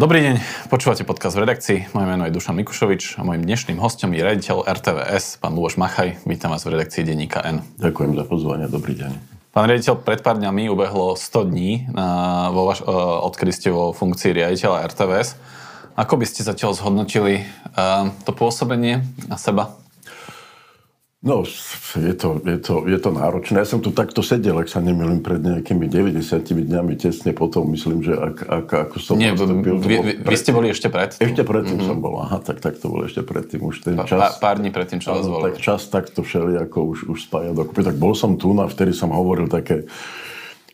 Dobrý deň, počúvate podcast v redakcii. Moje meno je Dušan Mikušovič a mojim dnešným hostom je rediteľ RTVS, pán Luboš Machaj. Vítam vás v redakcii denníka N. Ďakujem za pozvanie, dobrý deň. Pán riaditeľ, pred pár dňami ubehlo 100 dní, na, vo vaš, odkedy ste vo funkcii riaditeľa RTVS. Ako by ste zatiaľ zhodnotili uh, to pôsobenie na seba? No, je to, je, to, je to náročné. Ja som tu takto sedel, ak sa nemýlim, pred nejakými 90 dňami, tesne potom, myslím, že ak, ak, ako som Nie, postupil, vy, vy, vy ste boli ešte pred? Ešte predtým mm-hmm. som bol, aha, tak, tak to bolo ešte predtým. Už ten čas, pár, dní predtým, čo vás volili. Tak čas takto všeli, ako už, už spája dokopy. Tak bol som tu, no a vtedy som hovoril také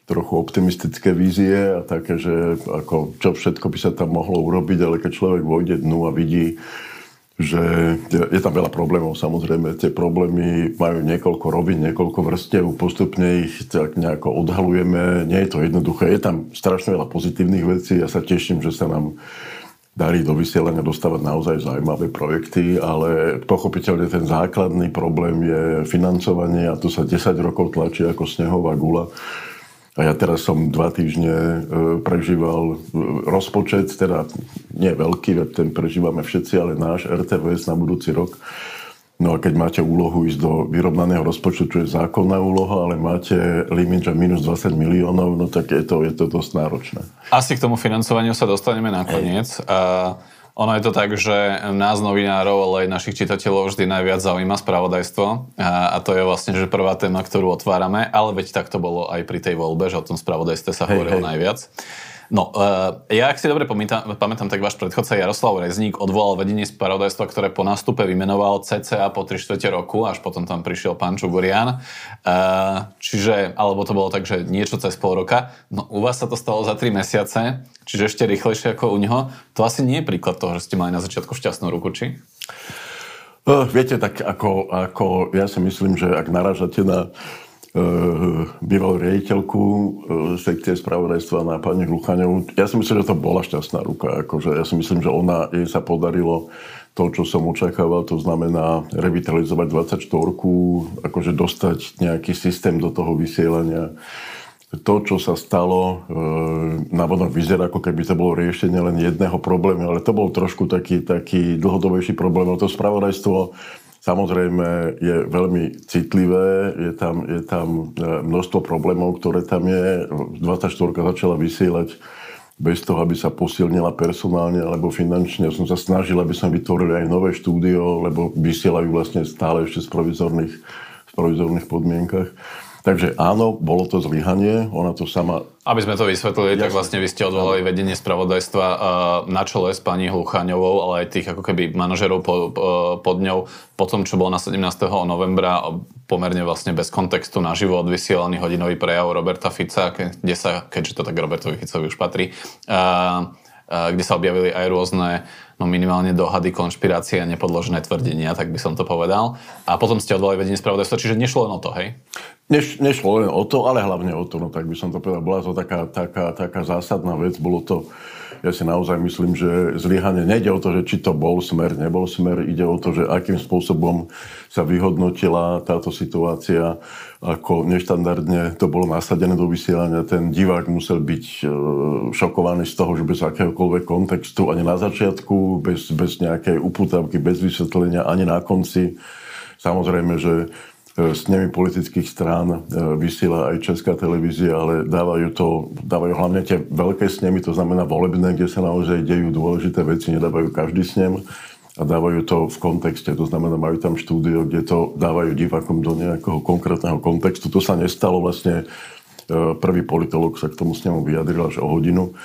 trochu optimistické vízie a také, že ako, čo všetko by sa tam mohlo urobiť, ale keď človek vojde dnu a vidí, že je tam veľa problémov, samozrejme. Tie problémy majú niekoľko rovín, niekoľko vrstev, postupne ich tak nejako odhalujeme. Nie je to jednoduché, je tam strašne veľa pozitívnych vecí. Ja sa teším, že sa nám darí do vysielania dostávať naozaj zaujímavé projekty, ale pochopiteľne ten základný problém je financovanie a tu sa 10 rokov tlačí ako snehová gula a ja teraz som dva týždne e, prežíval e, rozpočet, teda nie veľký, ten prežívame všetci, ale náš RTVS na budúci rok. No a keď máte úlohu ísť do vyrovnaného rozpočtu, čo je zákonná úloha, ale máte limit, že minus 20 miliónov, no tak je to, je to dosť náročné. Asi k tomu financovaniu sa dostaneme nakoniec. Hej. Ono je to tak, že nás novinárov, ale aj našich čitateľov vždy najviac zaujíma spravodajstvo a, a to je vlastne, že prvá téma, ktorú otvárame, ale veď tak to bolo aj pri tej voľbe, že o tom spravodajstve sa hovorilo najviac. No, uh, ja ak si dobre pamätám, pamätám, tak váš predchodca Jaroslav Rezník odvolal vedenie spravodajstva, ktoré po nástupe vymenoval CCA po 3 čtvrte roku, až potom tam prišiel pán Čugurian. Uh, čiže, alebo to bolo tak, že niečo cez pol roka. No, u vás sa to stalo za 3 mesiace, čiže ešte rýchlejšie ako u neho. To asi nie je príklad toho, že ste mali na začiatku šťastnú ruku, či? Uh, viete, tak ako, ako ja si myslím, že ak naražate na bývalú riaditeľku eh, sekcie spravodajstva na pani Hluchaňovú. Ja si myslím, že to bola šťastná ruka. Akože ja si myslím, že ona, jej sa podarilo to, čo som očakával, to znamená revitalizovať 24 akože dostať nejaký systém do toho vysielania. To, čo sa stalo, eh, na vodnom vyzerá, ako keby to bolo riešenie len jedného problému, ale to bol trošku taký, taký dlhodobejší problém. To spravodajstvo Samozrejme je veľmi citlivé, je tam, je tam e, množstvo problémov, ktoré tam je. 24 začala vysielať bez toho, aby sa posilnila personálne alebo finančne. Ja som sa snažil, aby sme vytvorili aj nové štúdio, lebo vysielajú vlastne stále ešte z provizorných, z provizorných podmienkach. Takže áno, bolo to zlyhanie, ona to sama... Aby sme to vysvetlili, Jasne. tak vlastne vy ste odvolali vedenie spravodajstva na čele s pani Hlucháňovou, ale aj tých ako keby manažerov po, pod ňou, po tom, čo bol na 17. novembra pomerne vlastne bez kontextu na živo odvysielaný hodinový prejav Roberta Fica, kde sa, keďže to tak Robertovi Ficovi už patrí, kde sa objavili aj rôzne no minimálne dohady, konšpirácie a nepodložené tvrdenia, tak by som to povedal. A potom ste odvolali vedenie spravodajstva, čiže nešlo len o to, hej? Neš, nešlo len o to, ale hlavne o to, no tak by som to povedal. Bola to taká, taká, taká zásadná vec, bolo to ja si naozaj myslím, že zlyhanie nejde o to, že či to bol smer, nebol smer, ide o to, že akým spôsobom sa vyhodnotila táto situácia, ako neštandardne to bolo nasadené do vysielania. Ten divák musel byť e, šokovaný z toho, že bez akéhokoľvek kontextu, ani na začiatku, bez, bez nejakej uputavky, bez vysvetlenia, ani na konci. Samozrejme, že s nimi politických strán e, vysiela aj Česká televízia, ale dávajú to, dávajú hlavne tie veľké snemy, to znamená volebné, kde sa naozaj dejú dôležité veci, nedávajú každý snem a dávajú to v kontexte. To znamená, majú tam štúdio, kde to dávajú divákom do nejakého konkrétneho kontextu. To sa nestalo vlastne. E, prvý politolog sa k tomu snemu vyjadril až o hodinu.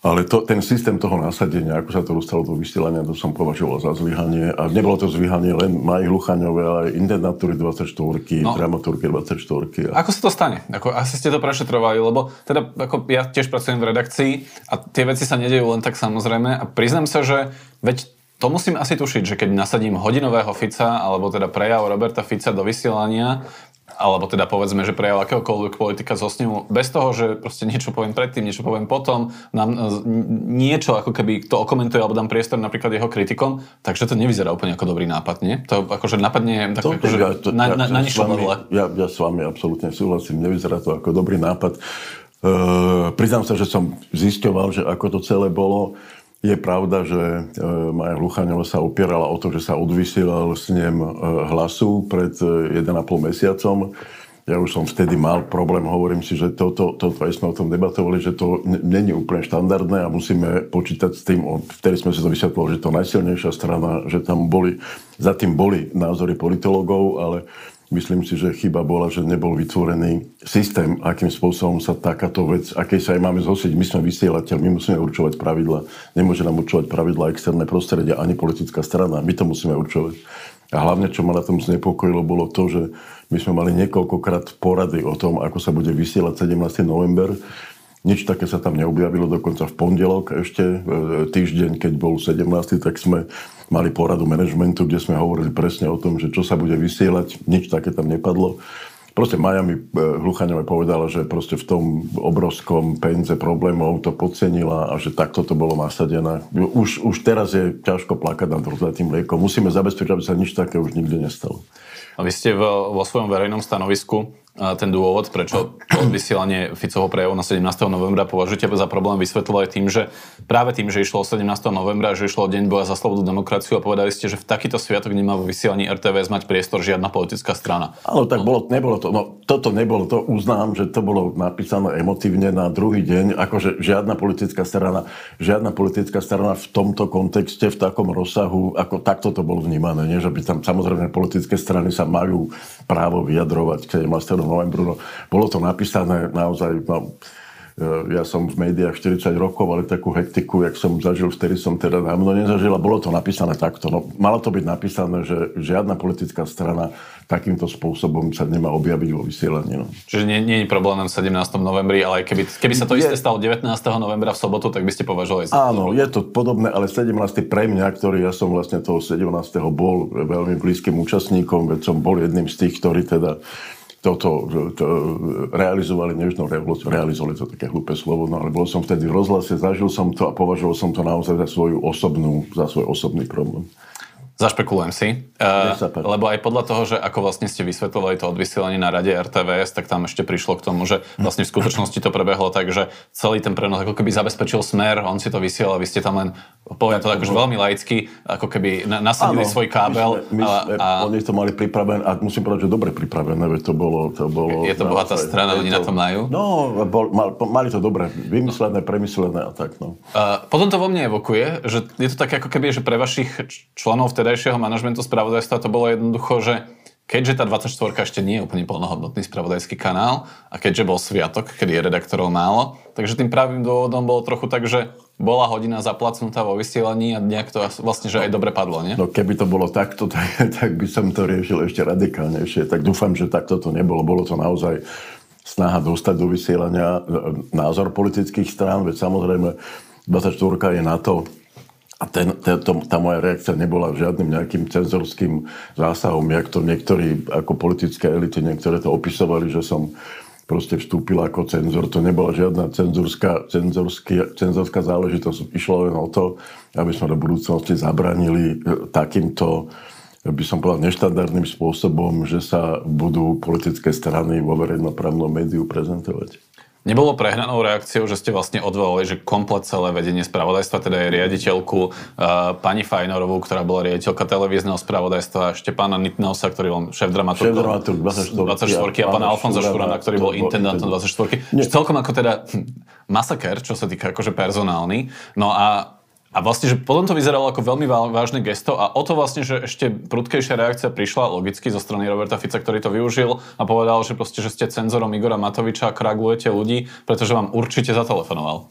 Ale to, ten systém toho nasadenia, ako sa to dostalo do vysielania, to som považoval za zlyhanie. A nebolo to zlyhanie len Maji Luchaňové, ale aj internatúry 24, no. dramaturgy 24. A... Ako sa to stane? Ako, asi ste to prešetrovali, lebo teda ako ja tiež pracujem v redakcii a tie veci sa nedejú len tak samozrejme. A priznám sa, že veď to musím asi tušiť, že keď nasadím hodinového Fica, alebo teda prejav Roberta Fica do vysielania, alebo teda povedzme, že prejav akéhokoľvek politika zosnil bez toho, že proste niečo poviem predtým, niečo poviem potom, nám niečo ako keby to okomentuje alebo dám priestor napríklad jeho kritikom, takže to nevyzerá úplne ako dobrý nápad, nie? To akože napadne tak to, akože ja, to, na, ja, na, na nižšom Ja, ja s vami absolútne súhlasím, nevyzerá to ako dobrý nápad. Uh, priznám sa, že som zisťoval, že ako to celé bolo Je pravda, že e, Maja Hluchaňová sa opierala o to, že sa odvysielal s ním e, hlasu pred 1,5 mesiacom. Ja už som vtedy mal problém, hovorím si, že toto, toto aj sme o tom debatovali, že to není úplne štandardné a musíme počítať s tým, vtedy sme si to vysvetlili, že to najsilnejšia strana, že tam boli, za tým boli názory politologov, ale Myslím si, že chyba bola, že nebol vytvorený systém, akým spôsobom sa takáto vec, akej sa aj máme zhosiť. My sme vysielateľ, my musíme určovať pravidla. Nemôže nám určovať pravidla externé prostredia ani politická strana. My to musíme určovať. A hlavne, čo ma na tom znepokojilo, bolo to, že my sme mali niekoľkokrát porady o tom, ako sa bude vysielať 17. november. Nič také sa tam neobjavilo, dokonca v pondelok ešte, e, týždeň, keď bol 17. tak sme mali poradu manažmentu, kde sme hovorili presne o tom, že čo sa bude vysielať. Nič také tam nepadlo. Proste Maja mi e, povedala, že proste v tom obrovskom penze problémov to podcenila a že takto to bolo nasadené. Už, už teraz je ťažko plakať nad rozletým liekom. Musíme zabezpečiť, aby sa nič také už nikdy nestalo. A vy ste vo, vo svojom verejnom stanovisku ten dôvod, prečo vysielanie Ficovho prejavu na 17. novembra považujete za problém, vysvetľovali tým, že práve tým, že išlo o 17. novembra, že išlo o deň boja za slobodu demokraciu a povedali ste, že v takýto sviatok nemá vo vysielaní RTVS mať priestor žiadna politická strana. Áno, tak bolo, nebolo to, no toto nebolo, to uznám, že to bolo napísané emotívne na druhý deň, akože žiadna politická strana, žiadna politická strana v tomto kontexte, v takom rozsahu, ako takto to bolo vnímané, nie? že by tam samozrejme politické strany sa majú právo vyjadrovať k 17 novembru. No, bolo to napísané naozaj, no, e, ja som v médiách 40 rokov, ale takú hektiku, jak som zažil, vtedy som teda dávno nezažil a bolo to napísané takto. No, malo to byť napísané, že žiadna politická strana takýmto spôsobom sa nemá objaviť vo vysielaní. No. Čiže nie, nie je problém na 17. novembri, ale keby, keby sa to je... isté stalo 19. novembra v sobotu, tak by ste považovali za Áno, je to podobné, ale 17. pre mňa, ktorý ja som vlastne toho 17. bol veľmi blízkym účastníkom, veď som bol jedným z tých, ktorí teda toto to, realizovali, nežno realizovali to také hlúpe slovo, no ale bol som vtedy v rozhlase, zažil som to a považoval som to naozaj za svoju osobnú, za svoj osobný problém. Zašpekulujem si, uh, lebo aj podľa toho, že ako vlastne ste vysvetľovali to odvysielanie na rade RTVS, tak tam ešte prišlo k tomu, že vlastne v skutočnosti to prebehlo tak, že celý ten prenos ako keby zabezpečil smer, on si to vysielal, vy ste tam len, poviem to tak už veľmi laicky, ako keby nasadili svoj kábel. My sme, my sme, a, a, oni to mali pripravené, a musím povedať, že dobre pripravené, veď to bolo... To bolo je to bohatá strana, oni to, na to majú? No, bol, mal, mali to dobre, vymyslené, premyslené a tak. No. Uh, potom to vo mne evokuje, že je to také ako keby, že pre vašich členov vtedy vtedajšieho manažmentu spravodajstva to bolo jednoducho, že keďže tá 24 ešte nie je úplne plnohodnotný spravodajský kanál a keďže bol sviatok, kedy je redaktorov málo, takže tým pravým dôvodom bolo trochu tak, že bola hodina zaplacnutá vo vysielaní a nejak to vlastne, že aj dobre padlo, nie? No keby to bolo takto, tak, tak by som to riešil ešte radikálnejšie. Tak dúfam, že takto to nebolo. Bolo to naozaj snaha dostať do vysielania názor politických strán, veď samozrejme 24 je na to, a ten, ten, to, tá moja reakcia nebola žiadnym nejakým cenzorským zásahom, jak to niektorí ako politické elity, niektoré to opisovali, že som proste vstúpil ako cenzor. To nebola žiadna cenzorská, cenzorská záležitosť. Išlo len o to, aby sme do budúcnosti zabranili e, takýmto by som povedal, neštandardným spôsobom, že sa budú politické strany vo verejnoprávnom médiu prezentovať. Nebolo prehnanou reakciou, že ste vlastne odvolali, že komplet celé vedenie spravodajstva, teda je riaditeľku uh, pani Fajnorovú, ktorá bola riaditeľka televízneho spravodajstva, Štepána Nitnausa, ktorý bol šéf dramaturg 24, 24 a pána Alfonza Šurana, ktorý bol intendantom 24. Celkom ako teda masaker, čo sa týka akože personálny. No a a vlastne, že potom to vyzeralo ako veľmi vážne gesto a o to vlastne, že ešte prudkejšia reakcia prišla logicky zo strany Roberta Fica, ktorý to využil a povedal, že proste, že ste cenzorom Igora Matoviča a kragujete ľudí, pretože vám určite zatelefonoval.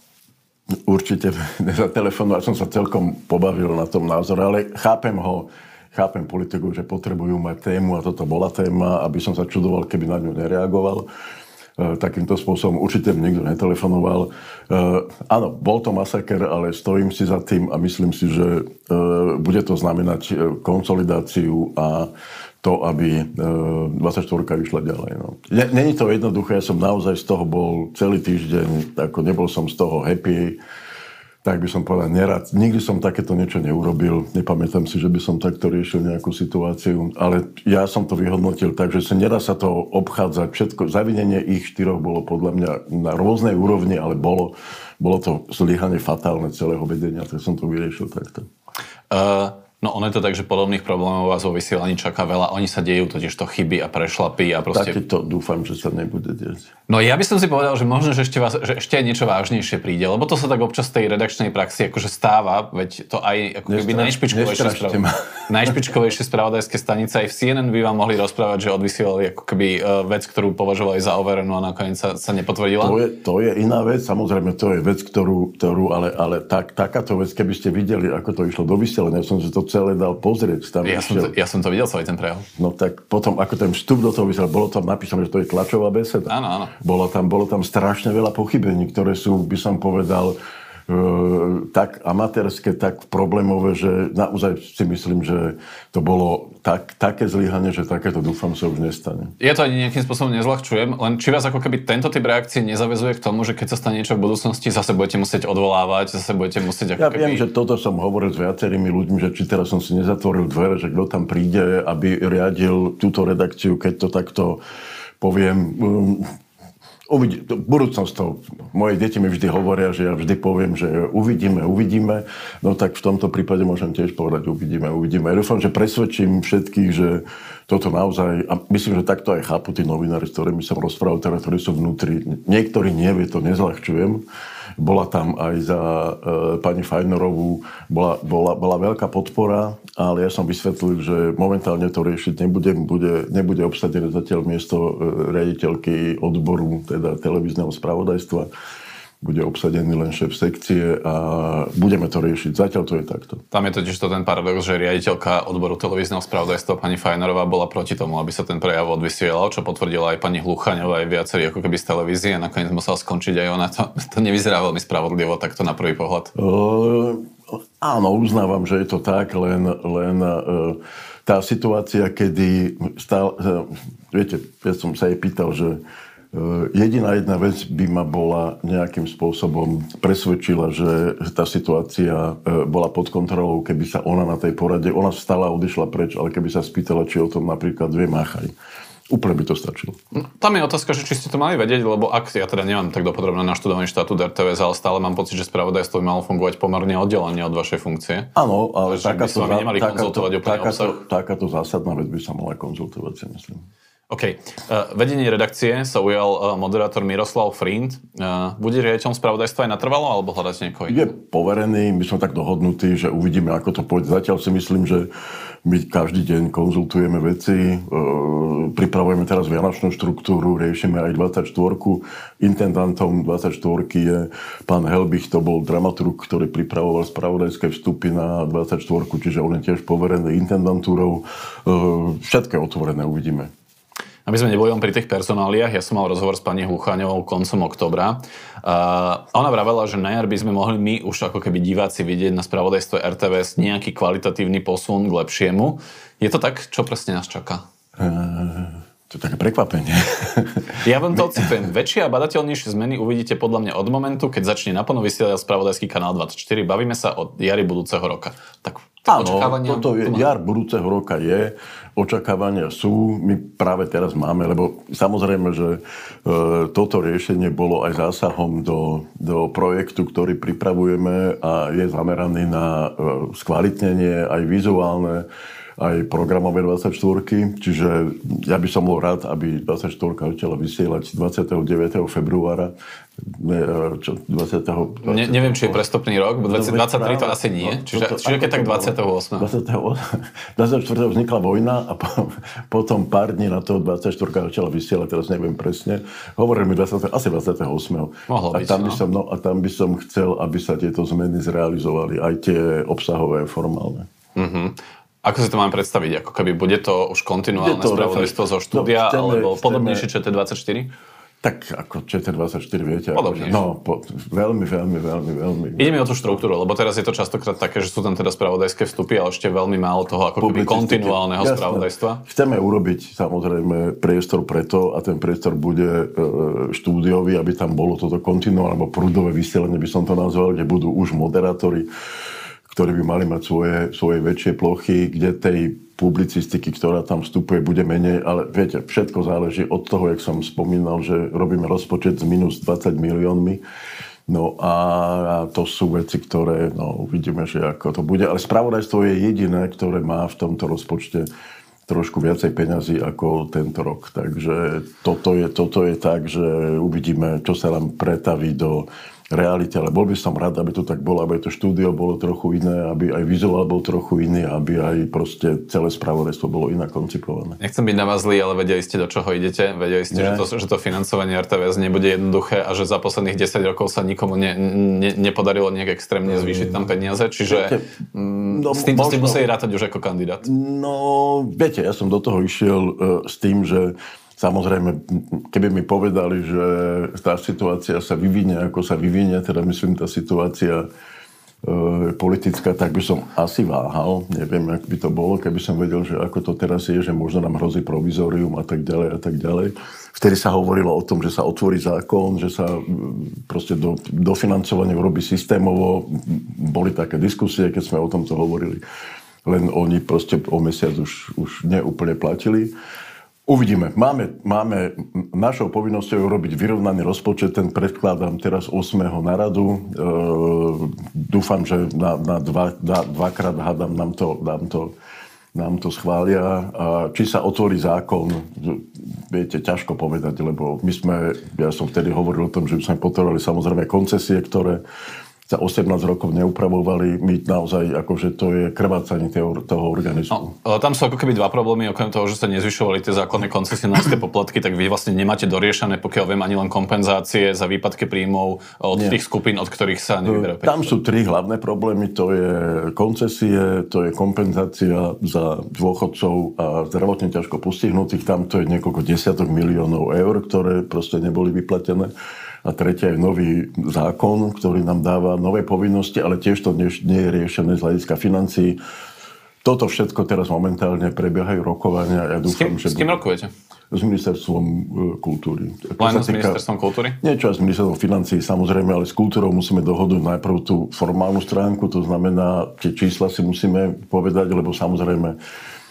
Určite zatelefonoval, som sa celkom pobavil na tom názore, ale chápem ho, chápem politikov, že potrebujú mať tému a toto bola téma, aby som sa čudoval, keby na ňu nereagoval. E, takýmto spôsobom. Určite mi nikto netelefonoval. E, áno, bol to masaker, ale stojím si za tým a myslím si, že e, bude to znamenať konsolidáciu a to, aby 24 išla ďalej. No. Není to jednoduché, ja som naozaj z toho bol celý týždeň, ako nebol som z toho happy. Tak by som povedal, nerad. Nikdy som takéto niečo neurobil. Nepamätám si, že by som takto riešil nejakú situáciu, ale ja som to vyhodnotil tak, že sa nedá sa to obchádzať. Všetko, zavinenie ich štyroch bolo podľa mňa na rôznej úrovni, ale bolo, bolo to zlyhanie fatálne celého vedenia, tak som to vyriešil takto. Uh... No ono je to tak, že podobných problémov vás vo vysielaní čaká veľa. Oni sa dejú totiž to chyby a prešlapy a proste... Takéto dúfam, že sa nebude deť. No ja by som si povedal, že možno, že ešte, vás, že ešte aj niečo vážnejšie príde, lebo to sa tak občas tej redakčnej praxi akože stáva, veď to aj ako keby najšpičkovejšie, sprav... najšpičkovejšie spravodajské stanice aj v CNN by vám mohli rozprávať, že odvysielali ako keby e, vec, ktorú považovali za overenú a nakoniec sa, sa nepotvrdila. To je, to je iná vec, samozrejme to je vec, ktorú, ktorú ale, ale tak, takáto vec, keby ste videli, ako to išlo do vysielania, som si to celé dal pozrieť. Tam ja, som to, ja som to videl celý ten prejav. No tak potom, ako ten vstup do toho vysiel, bolo tam napísané, že to je tlačová beseda. Áno, áno. Bolo tam, bolo tam strašne veľa pochybení, ktoré sú, by som povedal, tak amatérske, tak problémové, že naozaj si myslím, že to bolo tak, také zlyhanie, že takéto dúfam sa už nestane. Ja to ani nejakým spôsobom nezľahčujem, len či vás ako keby tento typ reakcie nezavezuje k tomu, že keď sa stane niečo v budúcnosti, zase budete musieť odvolávať, zase budete musieť ako Ja keby... viem, že toto som hovoril s viacerými ľuďmi, že či teraz som si nezatvoril dvere, že kto tam príde, aby riadil túto redakciu, keď to takto poviem, um, Uvidí, budúcnosť to, moje deti mi vždy hovoria, že ja vždy poviem, že uvidíme, uvidíme, no tak v tomto prípade môžem tiež povedať uvidíme, uvidíme. Ja dúfam, že presvedčím všetkých, že toto naozaj, a myslím, že takto aj chápu tí novinári, s ktorými som rozprával, teda, ktorí sú vnútri, niektorí nie, to nezľahčujem, bola tam aj za e, pani Fajnorovú, bola, bola, bola veľká podpora, ale ja som vysvetlil, že momentálne to riešiť nebudem, bude, nebude obsadené zatiaľ miesto e, riaditeľky odboru, teda televízneho spravodajstva bude obsadený len šéf sekcie a budeme to riešiť. Zatiaľ to je takto. Tam je totiž to ten paradox, že riaditeľka odboru televízneho spravodajstva pani Fajnerová bola proti tomu, aby sa ten prejav odvysielal, čo potvrdila aj pani Hluchaňová, aj viacerí ako keby z televízie a nakoniec musela skončiť aj ona. To, to nevyzerá veľmi spravodlivo takto na prvý pohľad. Uh, áno, uznávam, že je to tak, len, len uh, tá situácia, kedy stál, uh, viete, ja som sa jej pýtal, že jediná jedna vec by ma bola nejakým spôsobom presvedčila, že tá situácia eh, bola pod kontrolou, keby sa ona na tej porade, ona stala a odišla preč, ale keby sa spýtala, či o tom napríklad vie Máchaj. Úplne by to stačilo. No, tam je otázka, že či ste to mali vedieť, lebo ak ja teda nemám tak dopodrobne naštudovaný štatút RTVS, ale stále mám pocit, že spravodajstvo by malo fungovať pomerne oddelenie od vašej funkcie. Áno, ale takáto, takáto, takáto, takáto zásadná vec by sa mala konzultovať, si myslím. OK. Uh, vedenie redakcie sa ujal uh, moderátor Miroslav Frind. Uh, bude riaditeľom spravodajstva aj natrvalo, alebo hľadať niekoho Je poverený, my sme tak dohodnutí, že uvidíme, ako to pôjde. Zatiaľ si myslím, že my každý deň konzultujeme veci, pripravujeme teraz vianočnú štruktúru, riešime aj 24. Intendantom 24. je pán Helbich, to bol dramaturg, ktorý pripravoval spravodajské vstupy na 24. Čiže on je tiež poverený intendantúrou. Všetko je otvorené, uvidíme. Aby sme neboli len pri tých personáliách, ja som mal rozhovor s pani Hluchaňovou koncom oktobra. Uh, ona vravela, že na jar by sme mohli my už ako keby diváci vidieť na spravodajstve RTVS nejaký kvalitatívny posun k lepšiemu. Je to tak? Čo presne nás čaká? Uh... To je také prekvapenie. Ja vám to ocitujem. Väčšie a badateľnejšie zmeny uvidíte podľa mňa od momentu, keď začne naplno vysielať spravodajský kanál 24. Bavíme sa o jari budúceho roka. Tak Áno, toto je, jar budúceho roka je, očakávania sú, my práve teraz máme, lebo samozrejme, že e, toto riešenie bolo aj zásahom do, do projektu, ktorý pripravujeme a je zameraný na e, skvalitnenie aj vizuálne aj programové 24, čiže ja by som bol rád, aby 24 začala vysielať 29. februára e, čo, 20. 20. Ne, neviem, či je prestupný rok, 20, 23 to asi nie. No, čiže, to, čiže keď tak 28. 20, 24. vznikla vojna a po, potom pár dní na to 24. začala vysielať, teraz neviem presne. Hovorím mi 20, asi 28. Mohlo a, tam by no. som, no, a tam by som chcel, aby sa tieto zmeny zrealizovali, aj tie obsahové, formálne. Mm-hmm. Ako si to máme predstaviť? Ako keby bude to už kontinuálne spravodajstvo zo štúdia, no, chceme, alebo podobnejšie ČT24? Tak ako ČT24, viete. Podobne. Akože, no, po, veľmi, veľmi, veľmi, veľmi. Ideme o tú štruktúru, lebo teraz je to častokrát také, že sú tam teda spravodajské vstupy, ale ešte veľmi málo toho ako keby kontinuálneho Jasné. spravodajstva. Chceme urobiť samozrejme priestor preto a ten priestor bude e, štúdiový, aby tam bolo toto kontinuálne alebo prúdové vysielanie, by som to nazval, kde budú už moderátori, ktorí by mali mať svoje, svoje väčšie plochy, kde tej publicistiky, ktorá tam vstupuje, bude menej, ale viete, všetko záleží od toho, jak som spomínal, že robíme rozpočet s minus 20 miliónmi, no a to sú veci, ktoré, no uvidíme, že ako to bude, ale spravodajstvo je jediné, ktoré má v tomto rozpočte trošku viacej peňazí ako tento rok. Takže toto je, toto je tak, že uvidíme, čo sa nám pretaví do realite, ale bol by som rád, aby to tak bolo, aby to štúdio bolo trochu iné, aby aj vizuál bol trochu iný, aby aj proste celé spravodajstvo bolo inak koncipované. Nechcem byť na vás zlý, ale vedeli ste, do čoho idete, vedeli ste, že to, že to financovanie RTVS nebude jednoduché a že za posledných 10 rokov sa nikomu ne, ne, nepodarilo nejak extrémne zvýšiť tam peniaze, čiže mm, no, s týmto možno, ste museli rátať už ako kandidát. No, viete, ja som do toho išiel uh, s tým, že Samozrejme, keby mi povedali, že tá situácia sa vyvinie, ako sa vyvinie, teda myslím tá situácia e, politická, tak by som asi váhal. Neviem, ak by to bolo, keby som vedel, že ako to teraz je, že možno nám hrozí provizorium a tak ďalej a tak ďalej. Vtedy sa hovorilo o tom, že sa otvorí zákon, že sa proste do, dofinancovanie urobí systémovo. Boli také diskusie, keď sme o tomto hovorili. Len oni proste o mesiac už, už neúplne platili. Uvidíme. Máme, máme našou povinnosťou robiť vyrovnaný rozpočet, ten predkladám teraz 8. na radu. E, dúfam, že na, na dva, dva, dvakrát hádam nám to, nám to, nám to schvália. A či sa otvorí zákon, viete, ťažko povedať, lebo my sme, ja som vtedy hovoril o tom, že sme potrebovali samozrejme koncesie, ktoré za 18 rokov neupravovali, my naozaj, akože to je krvácanie toho, toho organizmu. No, tam sú ako keby dva problémy, okrem toho, že sa nezvyšovali tie základné koncesionárske poplatky, tak vy vlastne nemáte doriešené, pokiaľ viem, ani len kompenzácie za výpadky príjmov od Nie. tých skupín, od ktorých sa nevyberá Tam sú tri hlavné problémy, to je koncesie, to je kompenzácia za dôchodcov a zdravotne ťažko postihnutých, tam to je niekoľko desiatok miliónov eur, ktoré proste neboli vyplatené. A tretia je nový zákon, ktorý nám dáva nové povinnosti, ale tiež to nie, nie je riešené z hľadiska financií. Toto všetko teraz momentálne prebiehajú rokovania. Ja dúfam, s kým, že... S kým rokujete? S ministerstvom e, kultúry. Len s ministerstvom kultúry? Niečo s ministerstvom financií, samozrejme, ale s kultúrou musíme dohodnúť najprv tú formálnu stránku, to znamená, tie čísla si musíme povedať, lebo samozrejme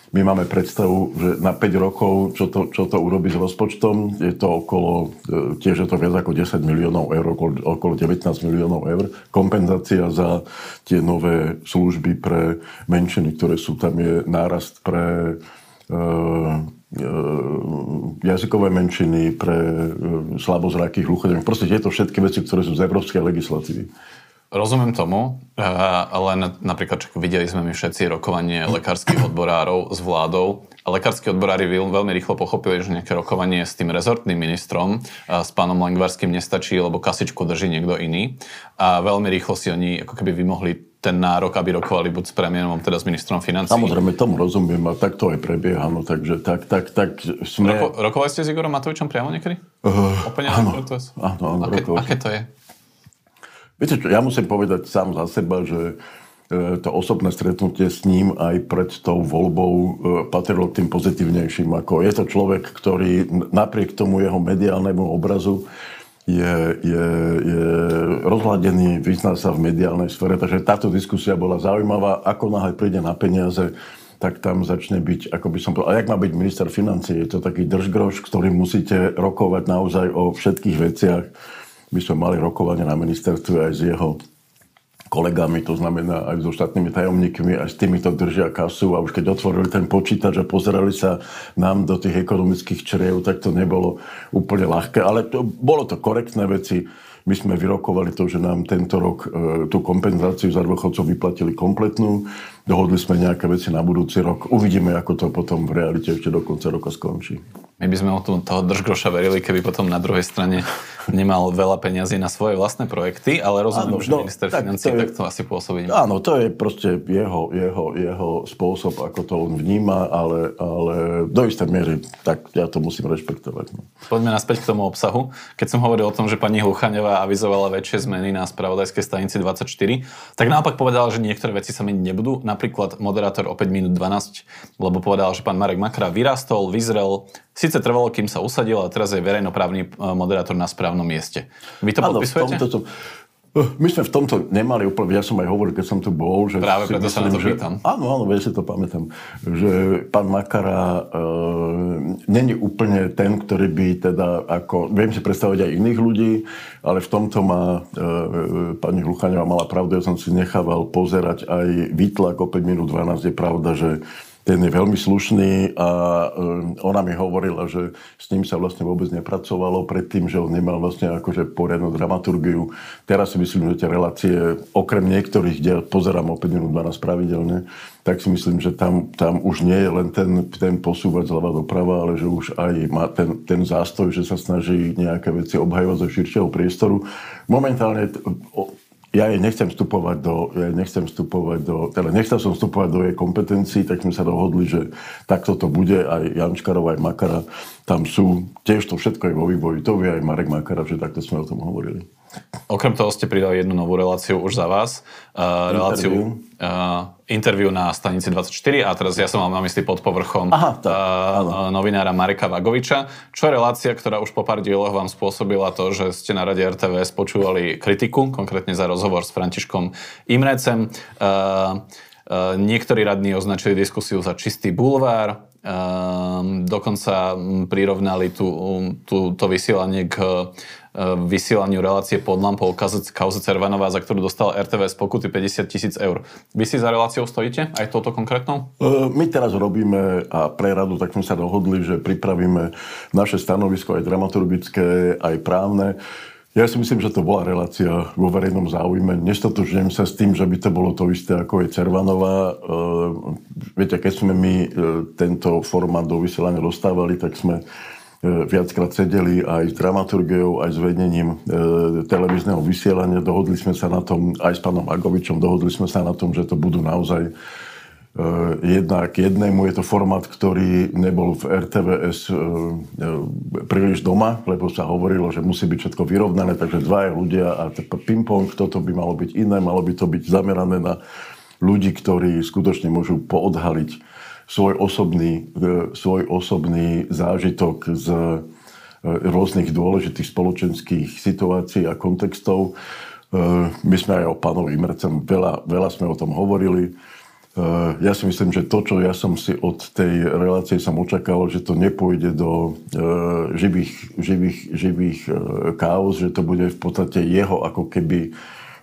my máme predstavu, že na 5 rokov, čo to, čo to urobí s rozpočtom, je to okolo, e, tiež je to viac ako 10 miliónov eur, okolo, okolo 19 miliónov eur. Kompenzácia za tie nové služby pre menšiny, ktoré sú tam, je nárast pre e, e, jazykové menšiny, pre e, slabozrakých, hluchodemých. Proste tieto všetky veci, ktoré sú z európskej legislatívy. Rozumiem tomu, ale napríklad čo videli sme my všetci rokovanie lekárskych odborárov s vládou a lekársky odborári veľmi rýchlo pochopili, že nejaké rokovanie s tým rezortným ministrom, s pánom Langvarským nestačí, lebo kasičku drží niekto iný a veľmi rýchlo si oni ako keby vymohli ten nárok, aby rokovali buď s premiérom, teda s ministrom financí. Samozrejme, tomu rozumiem a tak to aj prebieha. No, takže tak, tak, tak sme... Roko, rokovali ste s Igorom Matovičom priamo niekedy? Uh, áno, áno, áno, aké, aké to je? Viete čo, ja musím povedať sám za seba, že e, to osobné stretnutie s ním aj pred tou voľbou e, patrilo tým pozitívnejším. Ako je to človek, ktorý napriek tomu jeho mediálnemu obrazu je, je, je rozhľadený, vyzná sa v mediálnej sfere, takže táto diskusia bola zaujímavá. Ako náhle príde na peniaze, tak tam začne byť, ako by som povedal, a jak má byť minister financie, je to taký držgroš, ktorý musíte rokovať naozaj o všetkých veciach my sme mali rokovanie na ministerstve aj s jeho kolegami, to znamená aj so štátnymi tajomníkmi, aj s týmito držia kasu a už keď otvorili ten počítač a pozerali sa nám do tých ekonomických čriev, tak to nebolo úplne ľahké, ale to, bolo to korektné veci. My sme vyrokovali to, že nám tento rok e, tú kompenzáciu za dôchodcov vyplatili kompletnú. Dohodli sme nejaké veci na budúci rok. Uvidíme, ako to potom v realite ešte do konca roka skončí. My by sme o tom, toho držgroša verili, keby potom na druhej strane nemal veľa peňazí na svoje vlastné projekty, ale rozumiem, Áno, že no, minister tak financí to je- tak to asi pôsobí. Áno, to je proste jeho, jeho, jeho spôsob, ako to on vníma, ale, ale do istej miery, tak ja to musím rešpektovať. No. Poďme naspäť k tomu obsahu. Keď som hovoril o tom, že pani Hluchaňová avizovala väčšie zmeny na spravodajskej stanici 24, tak naopak povedala, že niektoré veci sa meniť nebudú. Napríklad moderátor o 5 minút 12, lebo povedal, že pán Marek Makra vyrastol, vyzrel, síce trvalo, kým sa usadil, ale teraz je verejnoprávny e, moderátor na správnom mieste. Vy to Áno, v podpisujete? tomto som, my sme v tomto nemali úplne, ja som aj hovoril, keď som tu bol, že Práve si preto sa na to že, pýtam. Áno, áno, ja si to pamätám, že pán Makara e, není úplne ten, ktorý by teda, ako, viem si predstavovať aj iných ľudí, ale v tomto má e, pani Hluchaňová mala pravdu, ja som si nechával pozerať aj výtlak o 5 minút 12, je pravda, že ten je veľmi slušný a e, ona mi hovorila, že s ním sa vlastne vôbec nepracovalo predtým, že on nemal vlastne akože poriadnu dramaturgiu. Teraz si myslím, že tie relácie, okrem niektorých, kde ja pozerám o 5 minút 12 pravidelne, tak si myslím, že tam, tam už nie je len ten, ten posúvať zľava doprava, ale že už aj má ten, ten zástoj, že sa snaží nejaké veci obhajovať zo širšieho priestoru. Momentálne ja jej nechcem vstupovať do, ja nechcem vstupovať do, teda nechcel som vstupovať do jej kompetencií, tak sme sa dohodli, že takto to bude, aj Jančkarov, aj Makara tam sú, tiež to všetko je vo vývoji, to vie aj Marek Makara, že takto sme o tom hovorili. Okrem toho ste pridali jednu novú reláciu už za vás. Uh, reláciu uh, interview na stanici 24 a teraz ja som mal na mysli pod povrchom Aha, tak, uh, novinára Mareka Vagoviča. Čo je relácia, ktorá už po pár dieloch vám spôsobila to, že ste na rade RTVS počúvali kritiku, konkrétne za rozhovor s Františkom Imrecem. Uh, uh, niektorí radní označili diskusiu za čistý bulvár, dokonca prirovnali tú, tú, to vysielanie k uh, vysielaniu relácie pod lampou kauze Cervanová, za ktorú dostal RTVS pokuty 50 tisíc eur. Vy si za reláciou stojíte? Aj touto konkrétnou? E, My teraz robíme a pre radu tak sme sa dohodli, že pripravíme naše stanovisko aj dramaturgické, aj právne. Ja si myslím, že to bola relácia vo verejnom záujme. Nestotožňujem sa s tým, že by to bolo to isté, ako je Cervanová. E, Viete, keď sme my e, tento formát do vysielania dostávali, tak sme e, viackrát sedeli aj s dramaturgiou, aj s vedením e, televízneho vysielania. Dohodli sme sa na tom aj s pánom Agovičom, dohodli sme sa na tom, že to budú naozaj Eh, Jednak jednému je to formát, ktorý nebol v RTVS príliš doma, lebo sa hovorilo, že musí byť všetko vyrovnané, takže dvaja ľudia a ping-pong, toto by malo byť iné, malo by to byť zamerané na ľudí, ktorí skutočne môžu poodhaliť svoj osobný, svoj osobný zážitok z rôznych dôležitých spoločenských situácií a kontextov. My sme aj o pánovi Imrecem veľa, veľa sme o tom hovorili. Ja si myslím, že to, čo ja som si od tej relácie som očakával, že to nepôjde do živých, živých, živých káuz, že to bude v podstate jeho ako keby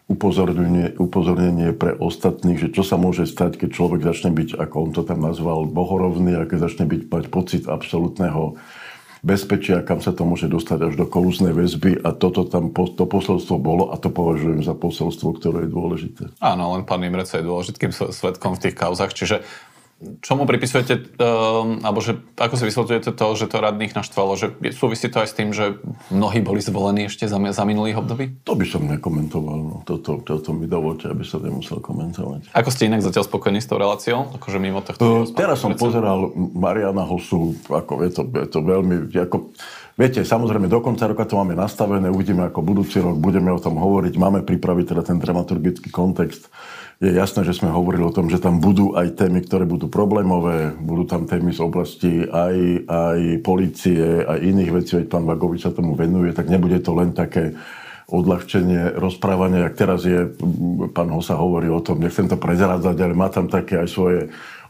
upozornenie, upozornenie pre ostatných, že čo sa môže stať, keď človek začne byť, ako on to tam nazval, bohorovný a keď začne byť, mať pocit absolútneho bezpečia, kam sa to môže dostať až do kolúznej väzby a toto tam, to posolstvo bolo a to považujem za posolstvo, ktoré je dôležité. Áno, len pán Imrece je dôležitým svetkom v tých kauzach, čiže čomu pripisujete, um, alebo že ako si vysvetľujete to, že to radných naštvalo, že súvisí to aj s tým, že mnohí boli zvolení ešte za, za minulých období? To by som nekomentoval. No. Toto, toto mi dovolte, aby som nemusel komentovať. Ako ste inak zatiaľ spokojní s tou reláciou? Akože mimo tohto... Uh, teraz som pozeral Mariana Hosu, ako je to, je to veľmi... Ako, viete, samozrejme, do konca roka to máme nastavené, uvidíme ako budúci rok, budeme o tom hovoriť, máme pripraviť teda ten dramaturgický kontext. Je jasné, že sme hovorili o tom, že tam budú aj témy, ktoré budú problémové, budú tam témy z oblasti aj, aj policie, aj iných vecí, veď pán Vagovič sa tomu venuje, tak nebude to len také odľahčenie rozprávania, jak teraz je, pán Hosa hovorí o tom, nechcem to prezrádzať, ale má tam také aj svoje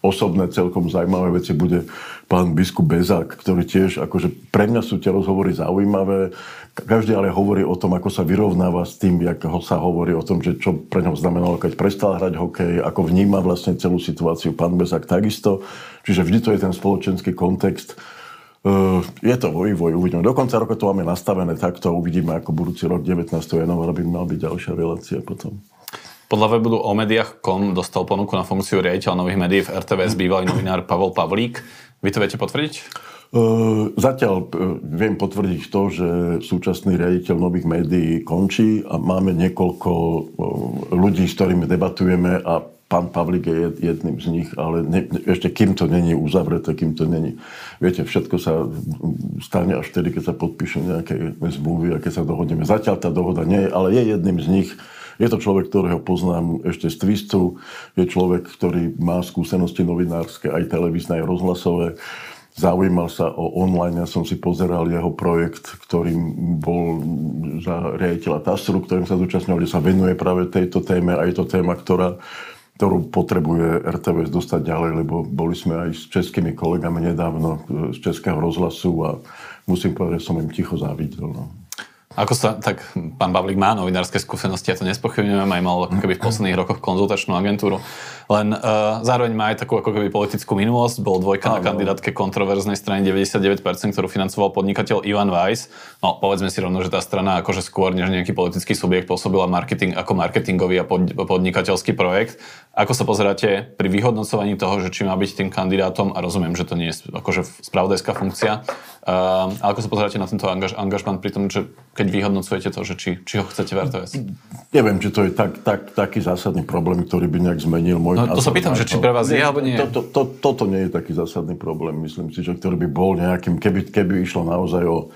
osobné, celkom zaujímavé veci. Bude pán biskup Bezák, ktorý tiež, akože pre mňa sú tie rozhovory zaujímavé. Každý ale hovorí o tom, ako sa vyrovnáva s tým, ako sa hovorí o tom, že čo pre ňo znamenalo, keď prestal hrať hokej, ako vníma vlastne celú situáciu pán Bezák takisto. Čiže vždy to je ten spoločenský kontext. Uh, je to vo vývoji, uvidíme. Do konca roka to máme nastavené takto, uvidíme ako budúci rok 19. januára by mal byť ďalšia relácia potom. Podľa webu o médiách.com dostal ponuku na funkciu riaditeľa nových médií v RTVS bývalý novinár Pavol Pavlík. Vy to viete potvrdiť? Zatiaľ viem potvrdiť to, že súčasný riaditeľ nových médií končí a máme niekoľko ľudí, s ktorými debatujeme a pán Pavlik je jedným z nich, ale ne, ešte kým to není uzavreté, kým to není. Viete, všetko sa stane až vtedy, keď sa podpíšu nejaké zmluvy a keď sa dohodneme. Zatiaľ tá dohoda nie je, ale je jedným z nich. Je to človek, ktorého poznám ešte z Twistu. Je človek, ktorý má skúsenosti novinárske, aj televízne, aj rozhlasové. Zaujímal sa o online, ja som si pozeral jeho projekt, ktorým bol za riaditeľa TASRu, ktorým sa zúčastňoval, kde sa venuje práve tejto téme a je to téma, ktorá ktorú potrebuje RTVS dostať ďalej, lebo boli sme aj s českými kolegami nedávno z Českého rozhlasu a musím povedať, že som im ticho závidel. No. Ako sa, tak pán Pavlík má novinárske skúsenosti, ja to nespochybňujem, aj mal ako keby v posledných rokoch konzultačnú agentúru, len uh, zároveň má aj takú ako keby politickú minulosť, bol dvojka na kandidátke kontroverznej strany 99%, ktorú financoval podnikateľ Ivan Weiss. No, povedzme si rovno, že tá strana akože skôr než nejaký politický subjekt pôsobila marketing, ako marketingový a pod, podnikateľský projekt. Ako sa pozeráte pri vyhodnocovaní toho, že či má byť tým kandidátom, a rozumiem, že to nie je akože spravodajská funkcia, Uh, ako sa pozeráte na tento angaž, angažman pri tom, že keď vyhodnocujete to, že či, či ho chcete v RTVS? Neviem, či to je tak, tak, taký zásadný problém, ktorý by nejak zmenil môj no, To sa pýtam, že či pre vás je alebo nie. To, to, to, toto nie je taký zásadný problém, myslím si, že ktorý by bol nejakým, keby, keby išlo naozaj o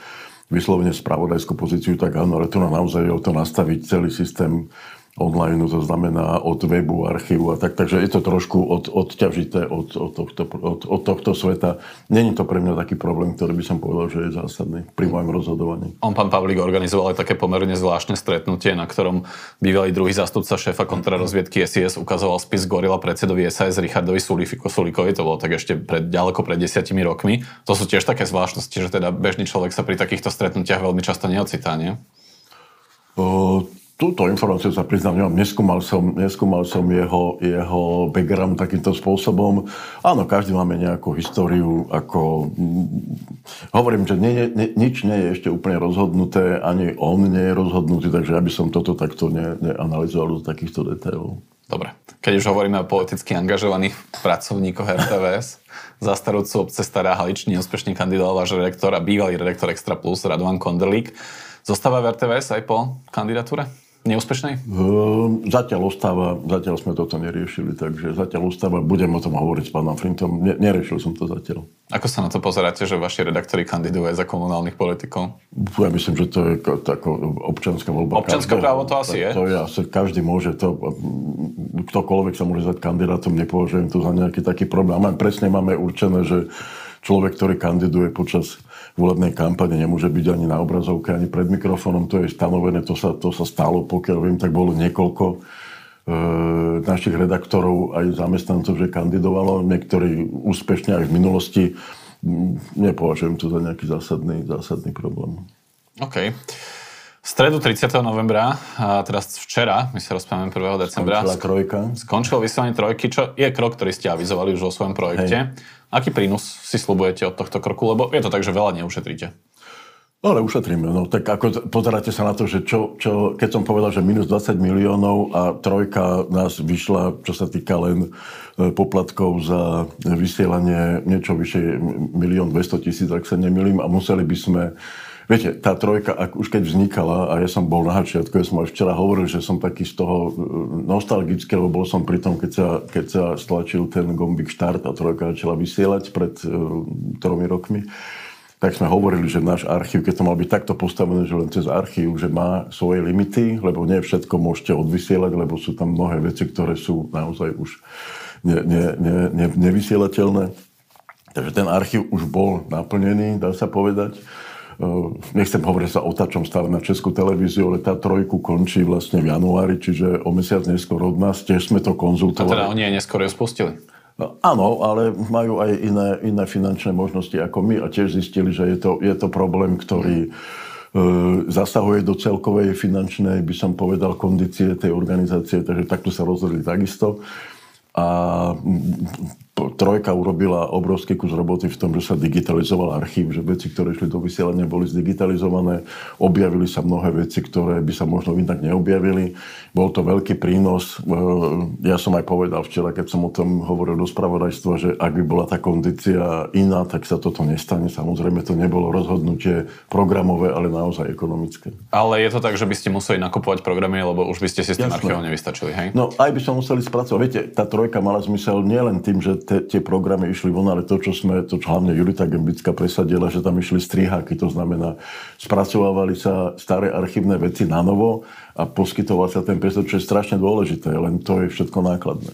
vyslovene spravodajskú pozíciu, tak áno, ale tu naozaj o to nastaviť celý systém online, to znamená od webu, archívu a tak. Takže je to trošku od, odťažité od, od, tohto, od, od tohto sveta. Není to pre mňa taký problém, ktorý by som povedal, že je zásadný pri mojom rozhodovaní. On, pán Pavlík, organizoval aj také pomerne zvláštne stretnutie, na ktorom bývalý druhý zástupca šéfa kontrarozviedky SIS ukazoval spis Gorila predsedovi SAS Richardovi Sulikovi. To bolo tak ešte pred, ďaleko pred desiatimi rokmi. To sú tiež také zvláštnosti, že teda bežný človek sa pri takýchto stretnutiach veľmi často neocitá, nie? O, túto informáciu sa priznám, nemám, neskúmal som, neskúmal som jeho, jeho background takýmto spôsobom. Áno, každý máme nejakú históriu, ako... Mm, hovorím, že nie, nie, nič nie je ešte úplne rozhodnuté, ani on nie je rozhodnutý, takže ja by som toto takto ne, neanalizoval do takýchto detailov. Dobre. Keď už hovoríme o politicky angažovaných pracovníkoch RTVS, za starúcu obce Stará Halič neúspešne kandidoval váš redaktor a bývalý redaktor Extra Plus Radovan Konderlík. Zostáva v RTVS aj po kandidatúre? Neúspešnej? Zatiaľ ostáva, zatiaľ sme toto neriešili, takže zatiaľ ostáva, budem o tom hovoriť s pánom Flintom, ne, neriešil som to zatiaľ. Ako sa na to pozeráte, že vaši redaktori kandidujú za komunálnych politikov? Ja myslím, že to je tako občanská voľba. Občanské právo to asi je? To je asi, každý môže to, ktokoľvek sa môže stať kandidátom, nepovažujem to za nejaký taký problém. A presne máme určené, že človek, ktorý kandiduje počas volebnej kampane nemôže byť ani na obrazovke, ani pred mikrofónom. To je stanovené, to sa, to sa stalo, pokiaľ viem, tak bolo niekoľko e, našich redaktorov aj zamestnancov, že kandidovalo. Niektorí úspešne aj v minulosti. Nepovažujem to za nejaký zásadný, zásadný problém. OK. V stredu 30. novembra, a teraz včera, my sa rozprávame 1. decembra. Skončila trojka. Skončilo vysielanie trojky, čo je krok, ktorý ste avizovali už vo svojom projekte. Hej. Aký prínos si slubujete od tohto kroku? Lebo je to tak, že veľa neušetríte. No ale ušetríme. No, tak ako pozeráte sa na to, že čo, čo, keď som povedal, že minus 20 miliónov a trojka nás vyšla, čo sa týka len e, poplatkov za vysielanie niečo vyššie milión 200 tisíc, ak sa nemýlim, a museli by sme Viete, tá trojka, ak už keď vznikala, a ja som bol na hačiatku, ja som aj včera hovoril, že som taký z toho e, nostalgický, lebo bol som pri tom, keď sa, keď sa stlačil ten gombik štart a trojka začala vysielať pred uh, tromi rokmi tak sme hovorili, že náš archív, keď to mal byť takto postavené, že len cez archív, že má svoje limity, lebo nie všetko môžete odvysielať, lebo sú tam mnohé veci, ktoré sú naozaj už ne, ne, ne, ne, nevysielateľné. Takže ten archív už bol naplnený, dá sa povedať. Ehm, nechcem hovoriť sa o tačom stále na Českú televíziu, ale tá trojku končí vlastne v januári, čiže o mesiac neskôr od nás, tiež sme to konzultovali. A teda oni aj neskôr ju spustili? No, áno, ale majú aj iné, iné finančné možnosti ako my a tiež zistili, že je to, je to problém, ktorý e, zasahuje do celkovej finančnej, by som povedal, kondície tej organizácie, takže takto sa rozhodli takisto. A Trojka urobila obrovský kus roboty v tom, že sa digitalizoval archív, že veci, ktoré išli do vysielania, boli zdigitalizované. Objavili sa mnohé veci, ktoré by sa možno inak neobjavili. Bol to veľký prínos. E, ja som aj povedal včera, keď som o tom hovoril do spravodajstva, že ak by bola tá kondícia iná, tak sa toto nestane. Samozrejme, to nebolo rozhodnutie programové, ale naozaj ekonomické. Ale je to tak, že by ste museli nakupovať programy, lebo už by ste si s tým archívom nevystačili, hej? No, aj by sme museli spracovať. Viete, tá trojka mala zmysel nielen tým, že te, tie programy išli von, ale to, čo sme, to čo hlavne Julita Gembická presadila, že tam išli striháky, to znamená, spracovávali sa staré archívne veci na novo a poskytoval sa ten priestor, čo je strašne dôležité, len to je všetko nákladné.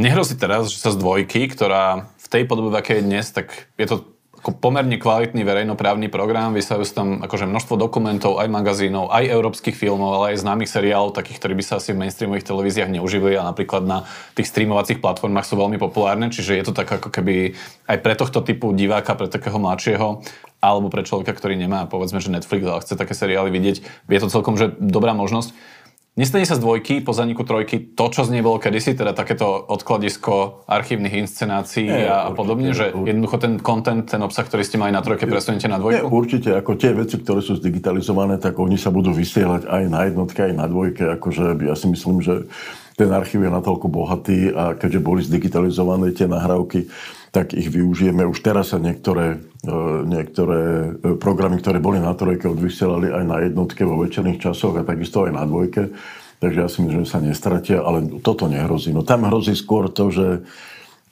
Nehrozí teraz, že sa z dvojky, ktorá v tej podobe, aké je dnes, tak je to pomerne kvalitný verejnoprávny program, vysajú sa tam akože množstvo dokumentov, aj magazínov, aj európskych filmov, ale aj známych seriálov, takých, ktorí by sa asi v mainstreamových televíziách neuživili a napríklad na tých streamovacích platformách sú veľmi populárne, čiže je to tak ako keby aj pre tohto typu diváka, pre takého mladšieho alebo pre človeka, ktorý nemá povedzme, že Netflix a chce také seriály vidieť, je to celkom že dobrá možnosť. Nestane sa z dvojky po zaniku trojky to, čo z nej bolo kedysi, teda takéto odkladisko archívnych inscenácií Nie, a, určite, podobne, že určite. jednoducho ten content, ten obsah, ktorý ste mali na trojke, presunete na dvojku? Nie, určite, ako tie veci, ktoré sú zdigitalizované, tak oni sa budú vysielať aj na jednotke, aj na dvojke, akože ja si myslím, že ten archív je natoľko bohatý a keďže boli zdigitalizované tie nahrávky, tak ich využijeme. Už teraz sa niektoré, e, niektoré e, programy, ktoré boli na trojke, odvysielali aj na jednotke vo večerných časoch a takisto aj na dvojke. Takže ja si myslím, že sa nestratia, ale toto nehrozí. No tam hrozí skôr to, že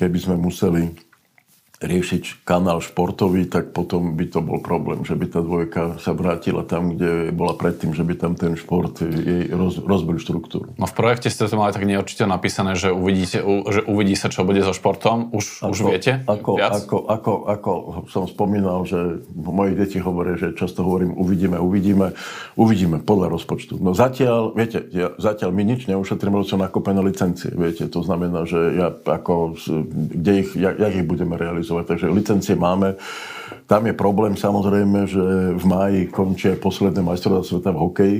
keby sme museli riešiť kanál športový, tak potom by to bol problém, že by tá dvojka sa vrátila tam, kde bola predtým, že by tam ten šport jej roz, rozbil štruktúru. No v projekte ste to mali tak neurčite napísané, že, uvidíte, že uvidí sa, čo bude so športom. Už, ako, už viete ako, viac? Ako, ako, ako som spomínal, že moji deti hovoria, že často hovorím uvidíme, uvidíme, uvidíme podľa rozpočtu. No zatiaľ, viete, ja, zatiaľ my nič neušetríme, lebo sú nakopené licencie, viete, to znamená, že ja ako, kde ich, jak, jak ich budeme realizovať realizovať. Takže licencie máme. Tam je problém samozrejme, že v máji končia posledné majstrovstvá sveta v hokeji.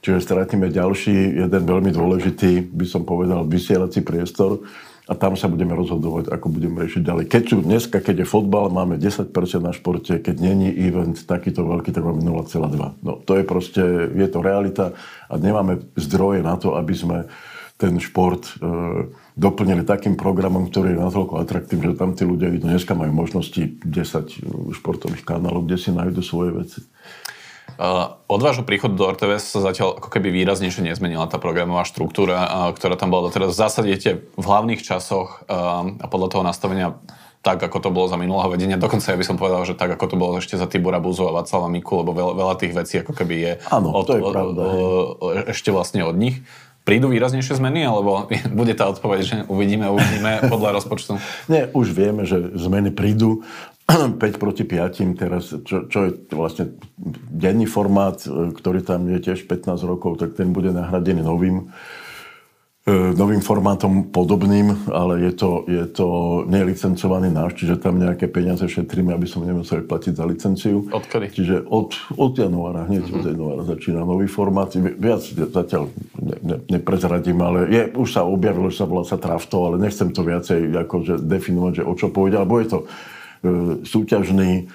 Čiže stratíme ďalší, jeden veľmi dôležitý, by som povedal, vysielací priestor a tam sa budeme rozhodovať, ako budeme riešiť ďalej. Keď sú dneska, keď je fotbal, máme 10% na športe, keď není event takýto veľký, tak máme 0,2. No to je proste, je to realita a nemáme zdroje na to, aby sme ten šport e, doplnili takým programom, ktorý je natoľko atraktívny, že tam tí ľudia dneska majú možnosti 10 športových kanálov, kde si nájdu svoje veci. Uh, od vášho príchodu do RTVS sa zatiaľ ako keby výraznejšie nezmenila tá programová štruktúra, uh, ktorá tam bola doteraz. V zásade v hlavných časoch uh, a podľa toho nastavenia tak, ako to bolo za minulého vedenia. Dokonca ja by som povedal, že tak, ako to bolo ešte za Tibora Buzu a Václava Miku, lebo veľa, veľa tých vecí ako keby je, Áno, od, to je pravda, ešte vlastne od nich. Prídu výraznejšie zmeny, alebo bude tá odpoveď, že uvidíme, uvidíme podľa rozpočtu? Nie, už vieme, že zmeny prídu. 5 proti 5 teraz, čo, čo je vlastne denný formát, ktorý tam je tiež 15 rokov, tak ten bude nahradený novým E, novým formátom podobným, ale je to, je to nelicencovaný náš, čiže tam nejaké peniaze šetríme, aby som nemusel platiť za licenciu. Odkedy? Čiže od, od januára, hneď uh-huh. od januára začína nový formát. Viac zatiaľ ne, ne, neprezradím, ale je, už sa objavilo, že sa volá sa Trafto, ale nechcem to viacej akože definovať, že o čo pôjde, alebo je to e, súťažný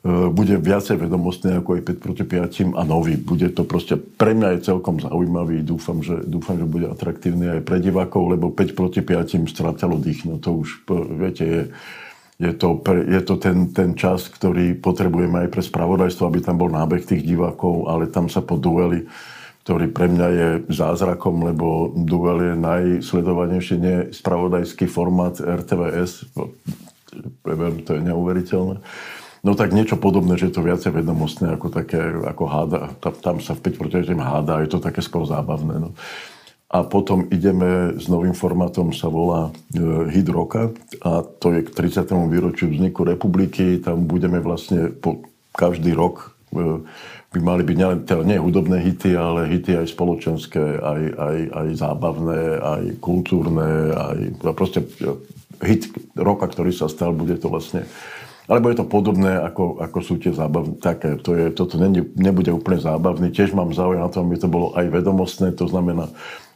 E, bude viacej vedomostný ako aj 5 proti 5 a nový. Bude to proste, pre mňa je celkom zaujímavý. Dúfam, že, dúfam, že bude atraktívny aj pre divákov, lebo 5 proti 5 stratalo dých. No to už, viete, je, je to, je to ten, ten čas, ktorý potrebujeme aj pre spravodajstvo, aby tam bol nábeh tých divákov, ale tam sa po dueli ktorý pre mňa je zázrakom, lebo duel je najsledovanejší nespravodajský formát RTVS. To je neuveriteľné. No tak niečo podobné, že je to viacej vedomostné ako také, ako háda. Tam, tam sa v 5 proti háda, je to také skôr zábavné. No. A potom ideme s novým formátom, sa volá e, Hit Roka a to je k 30. výročiu vzniku republiky. Tam budeme vlastne po každý rok e, by mali byť nielen teda nie hudobné hity, ale hity aj spoločenské, aj, aj, aj zábavné, aj kultúrne, aj proste e, hit roka, ktorý sa stal, bude to vlastne alebo je to podobné, ako, ako sú tie zábavné. Také, to je, toto ne, nebude úplne zábavný. Tiež mám záujem na tom, aby to bolo aj vedomostné, to znamená,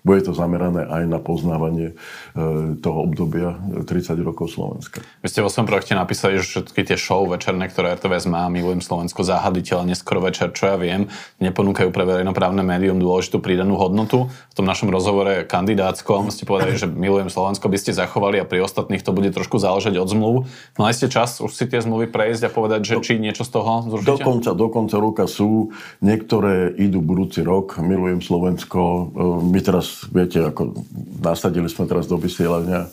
bude to zamerané aj na poznávanie e, toho obdobia 30 rokov Slovenska. Vy ste vo svojom projekte napísali, že všetky tie show večerné, ktoré RTVS má, Milujem Slovensko, záhady tela, neskoro večer, čo ja viem, neponúkajú pre verejnoprávne médium dôležitú pridanú hodnotu. V tom našom rozhovore kandidátskom ste povedali, že Milujem Slovensko by ste zachovali a pri ostatných to bude trošku záležať od zmluv. Mali ste čas už si tie zmluvy prejsť a povedať, že či niečo z toho zrušíte? Do konca, do konca roka sú, niektoré idú budúci rok, Milujem Slovensko. E, my teraz, viete, ako nasadili sme teraz do vysielania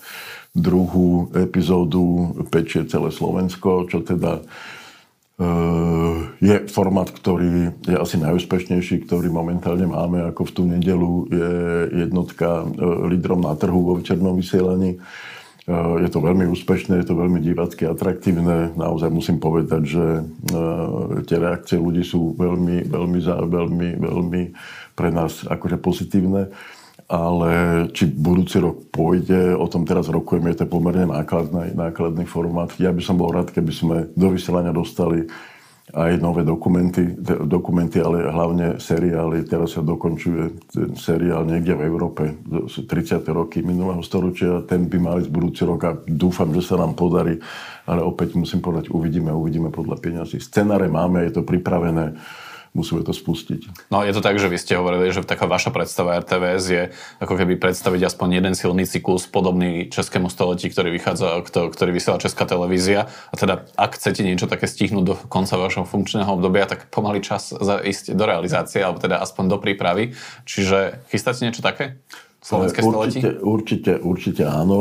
druhú epizódu Pečie celé Slovensko, čo teda e, je formát, ktorý je asi najúspešnejší, ktorý momentálne máme, ako v tú nedelu je jednotka e, lídrom na trhu vo večernom vysielaní. Je to veľmi úspešné, je to veľmi divácky atraktívne. Naozaj musím povedať, že tie reakcie ľudí sú veľmi, veľmi, veľmi, veľmi pre nás akože pozitívne ale či budúci rok pôjde, o tom teraz rokujeme, je to pomerne nákladný, nákladný formát. Ja by som bol rád, keby sme do vysielania dostali aj nové dokumenty, dokumenty, ale hlavne seriály. Teraz sa dokončuje ten seriál niekde v Európe, 30. roky minulého storočia. Ten by mali z budúci rok a dúfam, že sa nám podarí. Ale opäť musím povedať, uvidíme, uvidíme podľa peňazí. Scenáre máme, je to pripravené musíme to spustiť. No je to tak, že vy ste hovorili, že taká vaša predstava RTVS je ako keby predstaviť aspoň jeden silný cyklus podobný českému století, ktorý vychádza, ktorý vysiela Česká televízia. A teda ak chcete niečo také stihnúť do konca vašho funkčného obdobia, tak pomaly čas ísť do realizácie, alebo teda aspoň do prípravy. Čiže chystáte niečo také? Slovenské určite, určite, určite áno.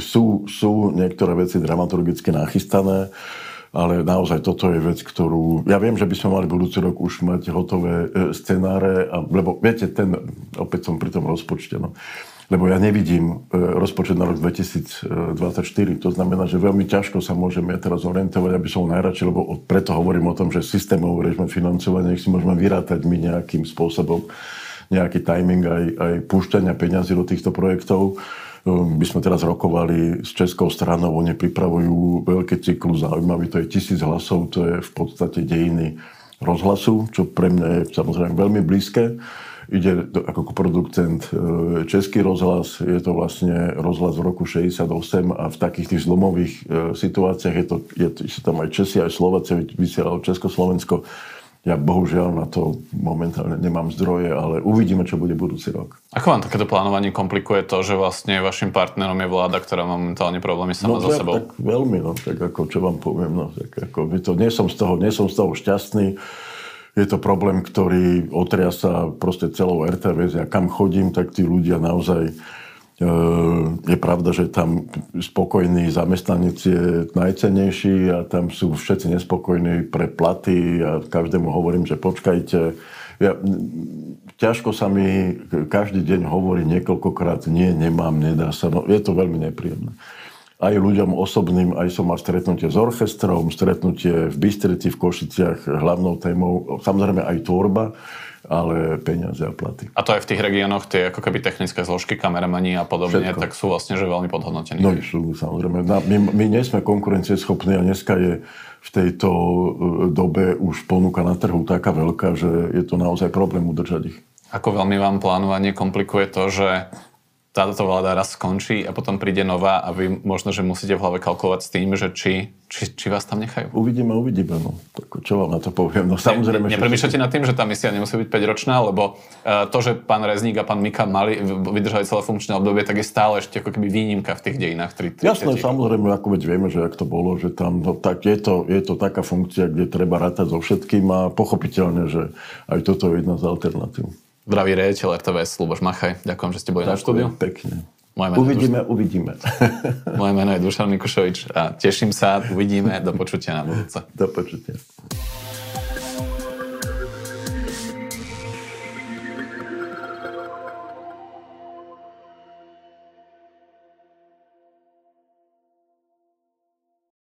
Sú, sú niektoré veci dramaturgicky nachystané ale naozaj toto je vec, ktorú... Ja viem, že by sme mali budúci rok už mať hotové e, scenáre, a, lebo viete, ten, opäť som pri tom rozpočte, no, lebo ja nevidím e, rozpočet na rok 2024. To znamená, že veľmi ťažko sa môžeme ja teraz orientovať, aby som najradšej, lebo preto hovorím o tom, že systémov režime financovania, nech si môžeme vyrátať my nejakým spôsobom nejaký timing aj, aj púšťania peňazí do týchto projektov. My sme teraz rokovali s českou stranou, oni pripravujú veľké cyklus zaujímavý, to je tisíc hlasov, to je v podstate dejiny rozhlasu, čo pre mňa je samozrejme veľmi blízke. Ide ako producent e, Český rozhlas, je to vlastne rozhlas v roku 68 a v takých tých zlomových e, situáciách je to, je, sú tam aj Česi, aj Slováci, vysielalo Československo ja bohužiaľ na to momentálne nemám zdroje, ale uvidíme, čo bude budúci rok. Ako vám takéto plánovanie komplikuje to, že vlastne vašim partnerom je vláda, ktorá má momentálne problémy sama no, so sebou? Tak veľmi, no, tak ako, čo vám poviem, no, tak ako, to, nie, som z toho, nie som z toho šťastný. Je to problém, ktorý otriasa proste celou RTVS. Ja kam chodím, tak tí ľudia naozaj je pravda, že tam spokojný zamestnanec je najcenejší a tam sú všetci nespokojní pre platy a každému hovorím, že počkajte. Ja, ťažko sa mi každý deň hovorí niekoľkokrát nie, nemám, nedá sa. No, je to veľmi nepríjemné. Aj ľuďom osobným, aj som mal stretnutie s orchestrom, stretnutie v Bystrici, v Košiciach, hlavnou témou, samozrejme aj tvorba ale peniaze a platy. A to aj v tých regiónoch, tie ako keby technické zložky, kameramani a podobne, Všetko. tak sú vlastne že veľmi podhodnotení. No sú, samozrejme. My, my nie sme konkurencieschopní a dneska je v tejto e, dobe už ponuka na trhu taká veľká, že je to naozaj problém udržať ich. Ako veľmi vám plánovanie komplikuje to, že táto vláda raz skončí a potom príde nová a vy možno, že musíte v hlave kalkulovať s tým, že či, či, či vás tam nechajú. Uvidíme, uvidíme. No. Tak, čo vám na to poviem? No, samozrejme, ne, nepremýšľate nad tým, že tá misia nemusí byť 5-ročná, lebo uh, to, že pán Rezník a pán Mika mali, vydržali celé funkčné obdobie, tak je stále ešte ako keby výnimka v tých dejinách. 3, 3, Jasné, samozrejme, ako veď vieme, že ak to bolo, že tam, no, tak je to, je to taká funkcia, kde treba rátať so všetkým a pochopiteľne, že aj toto je jedna z alternatív. Zdravý riaditeľ RTVS, Luboš Machaj. Ďakujem, že ste boli na štúdiu. pekne. Moje uvidíme, Duš... uvidíme. Moje meno je Dušan Mikušovič a teším sa, uvidíme, do počutia na budúce. Do počutia.